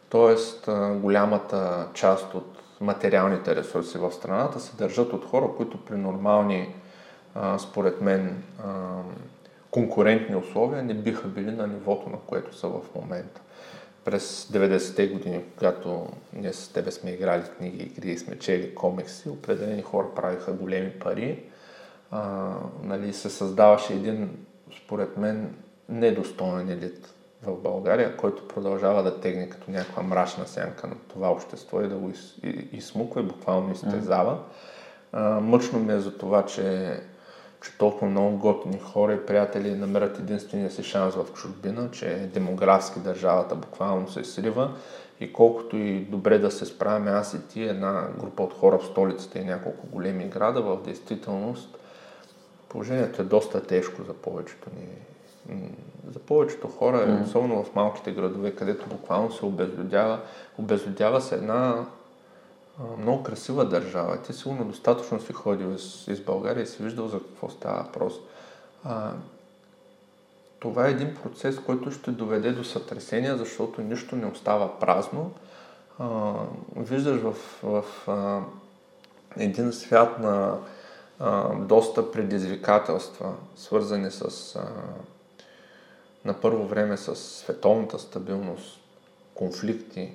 Тоест, голямата част от материалните ресурси в страната се държат от хора, които при нормални, според мен, конкурентни условия не биха били на нивото, на което са в момента. През 90-те години, когато ние с тебе сме играли книги, игри сме чели комикси, определени хора правиха големи пари. А, нали, се създаваше един, според мен, недостоен елит в България, който продължава да тегне като някаква мрачна сянка на това общество и да го из, изсмуква и буквално изтезава. А, мъчно ми е за това, че, че толкова много готини хора и приятели намерят единствения си шанс в чужбина, че демографски държавата буквално се срива и колкото и добре да се справяме аз и ти, една група от хора в столицата и няколко големи града, в действителност положението е доста тежко за повечето ни за повечето хора, mm. особено в малките градове, където буквално се обезлюдява, обезлюдява се една а, много красива държава. Ти сигурно достатъчно си ходил из, из България и си виждал за какво става въпрос. А, това е един процес, който ще доведе до сътресения, защото нищо не остава празно. А, виждаш в, в а, един свят на а, доста предизвикателства, свързани с а, на първо време с световната стабилност, конфликти,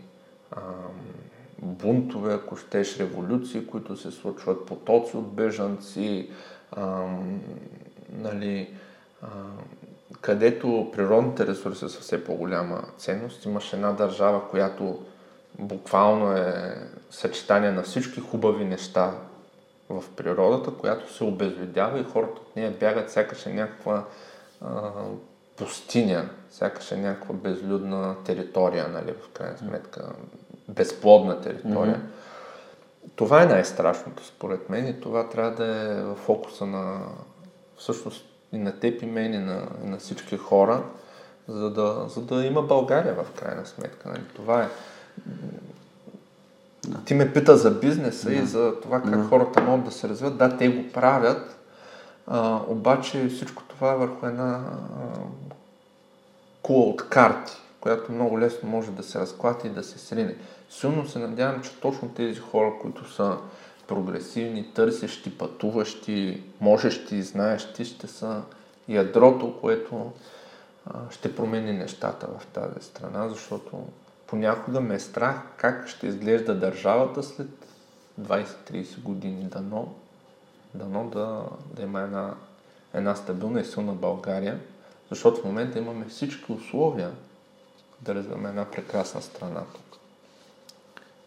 бунтове, ако щеш, революции, които се случват, потоци от бежанци, нали, където природните ресурси са все по-голяма ценност. Имаш една държава, която буквално е съчетание на всички хубави неща в природата, която се обезлюдява и хората от нея бягат, сякаш е някаква пустиня, сякаш е някаква безлюдна територия, нали, в крайна сметка, безплодна територия. Mm-hmm. Това е най-страшното според мен и това трябва да е в фокуса на всъщност и на теб и мен и на, и на всички хора, за да, за да има България в крайна сметка. Нали? Това е. Да. Ти ме пита за бизнеса да. и за това как да. хората могат да се развиват. Да, те го правят, а, обаче всичко това е върху една а, кула от карти, която много лесно може да се разклати и да се срине. Силно се надявам, че точно тези хора, които са прогресивни, търсещи, пътуващи, можещи, знаещи, ще са ядрото, което а, ще промени нещата в тази страна, защото понякога ме е страх как ще изглежда държавата след 20-30 години. Дано, дано да, да има една, една стабилна и силна България, защото в момента имаме всички условия да развиваме една прекрасна страна тук.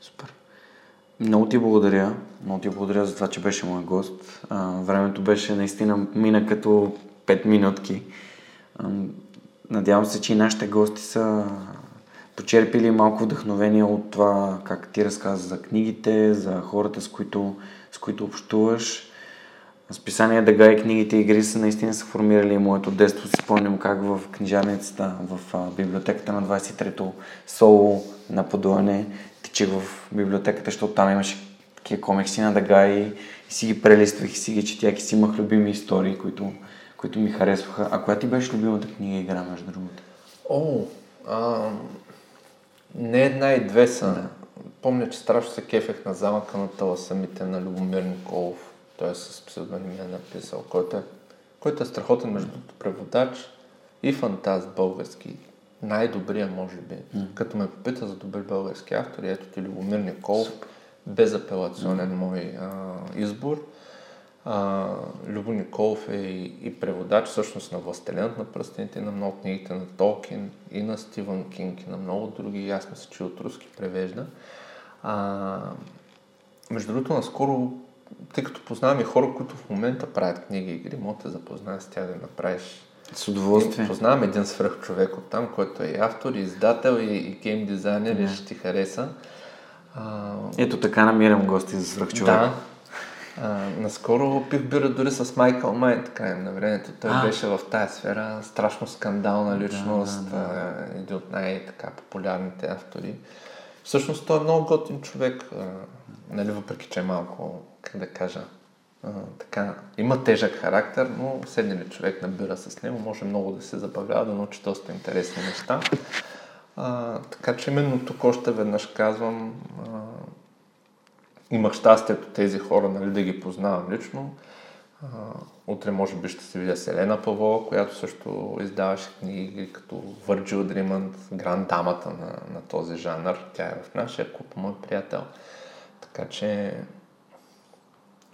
Супер. Много ти благодаря. Много ти благодаря за това, че беше мой гост. А, времето беше наистина мина като 5 минутки. А, надявам се, че и нашите гости са почерпили малко вдъхновение от това, как ти разказа за книгите, за хората, с които, с които общуваш. Списание Дъга и книгите и игри са наистина са формирали моето детство. Си спомням как в книжарницата, в библиотеката на 23-то соло на Подуане тичех в библиотеката, защото там имаше такива комикси на Дъга и, и си ги прелиствах и си ги четях и си имах любими истории, които, които ми харесваха. А коя ти беше любимата книга и игра, между другото? О, а, не една и две са. Да. Помня, че страшно се кефех на замъка на тъла самите на Любомир Николов. Той е с псевдонимия написал, който е, който е страхотен между преводач и фантаст български. Най-добрия, може би. Mm. Като ме попита за добър български автор, ето ти Любомир Николов, безапелационен mm. мой а, избор. А, Любо Николов е и, и преводач всъщност на Властелинът на пръстените, на много книгите на Толкин и на Стивън Кинг и на много други. Аз мисля, че от руски превежда. А, между другото, наскоро, тъй като познавам и хора, които в момента правят книги и игри, мога да запозная с тях да направиш с удоволствие. И познавам един свръх човек от там, който е и автор, и издател, и, и гейм дизайнер, yeah. и ще ти хареса. А... Ето така намирам гости за свръх човек. Да, а, наскоро пих бира дори с Майкъл Майт, край на времето. Той а. беше в тази сфера страшно скандална личност, да, да, да. един от най-популярните автори. Всъщност той е много готин човек, а, нали, въпреки че е малко, как да кажа, а, така, има тежък характер, но седне човек набира с него, може много да се забавлява, да научи доста интересни неща. А, така че именно тук още веднъж казвам, а, имах щастието тези хора нали, да ги познавам лично. А, утре може би ще се видя Селена Павлова, която също издаваше книги като Върджил Дримънд, гранд дамата на, на този жанр. Тя е в нашия клуб, мой приятел. Така че...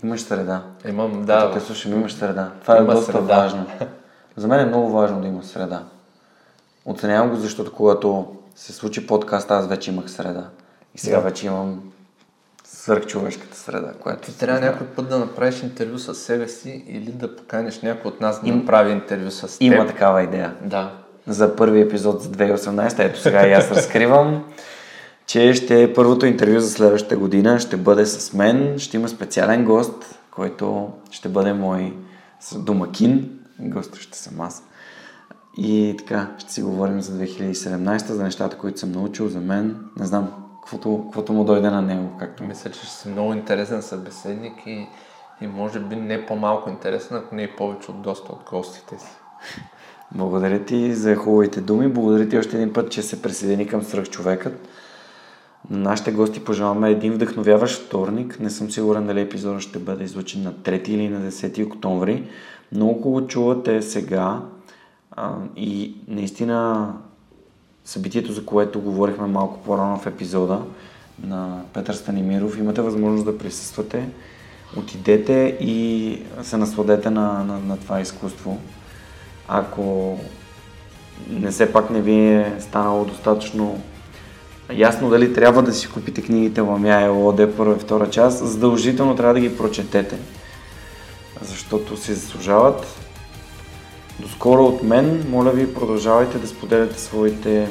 Имаш среда. Имам, да. Като слушам, имаш среда. Това е доста среда. важно. За мен е много важно да има среда. Оценявам го, защото когато се случи подкаст, аз вече имах среда. И сега да. вече имам свърхчовешката среда, която... Ти трябва някой път да направиш интервю с себе си или да поканиш някой от нас да Им... направи интервю с теб. Има такава идея. Да. За първи епизод за 2018, ето сега и аз разкривам, че ще е първото интервю за следващата година, ще бъде с мен, ще има специален гост, който ще бъде мой домакин, гост ще съм аз. И така, ще си говорим за 2017, за нещата, които съм научил за мен. Не знам, каквото, каквото му дойде на него. Както... Мисля, че ще си много интересен събеседник и, и може би не по-малко интересен, ако не и повече от доста от гостите си. Благодаря ти за хубавите думи. Благодаря ти още един път, че се присъедини към човекът. На нашите гости пожелаваме един вдъхновяващ вторник. Не съм сигурен дали епизодът ще бъде излучен на 3 или на 10 октомври. Много хубаво чувате сега а, и наистина събитието, за което говорихме малко по-рано в епизода на Петър Станимиров. Имате възможност да присъствате. Отидете и се насладете на, на, на това изкуство. Ако не все пак не ви е станало достатъчно ясно дали трябва да си купите книгите Ламя и ОД първа и втора част, задължително трябва да ги прочетете, защото се заслужават. Доскоро от мен, моля ви, продължавайте да споделяте своите,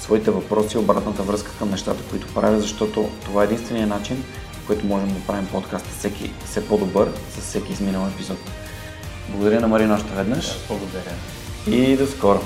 своите въпроси, обратната връзка към нещата, които правя, защото това е единствения начин, по който можем да правим подкаста всеки все по-добър с всеки изминал епизод. Благодаря на Марина още веднъж. благодаря. И до скоро.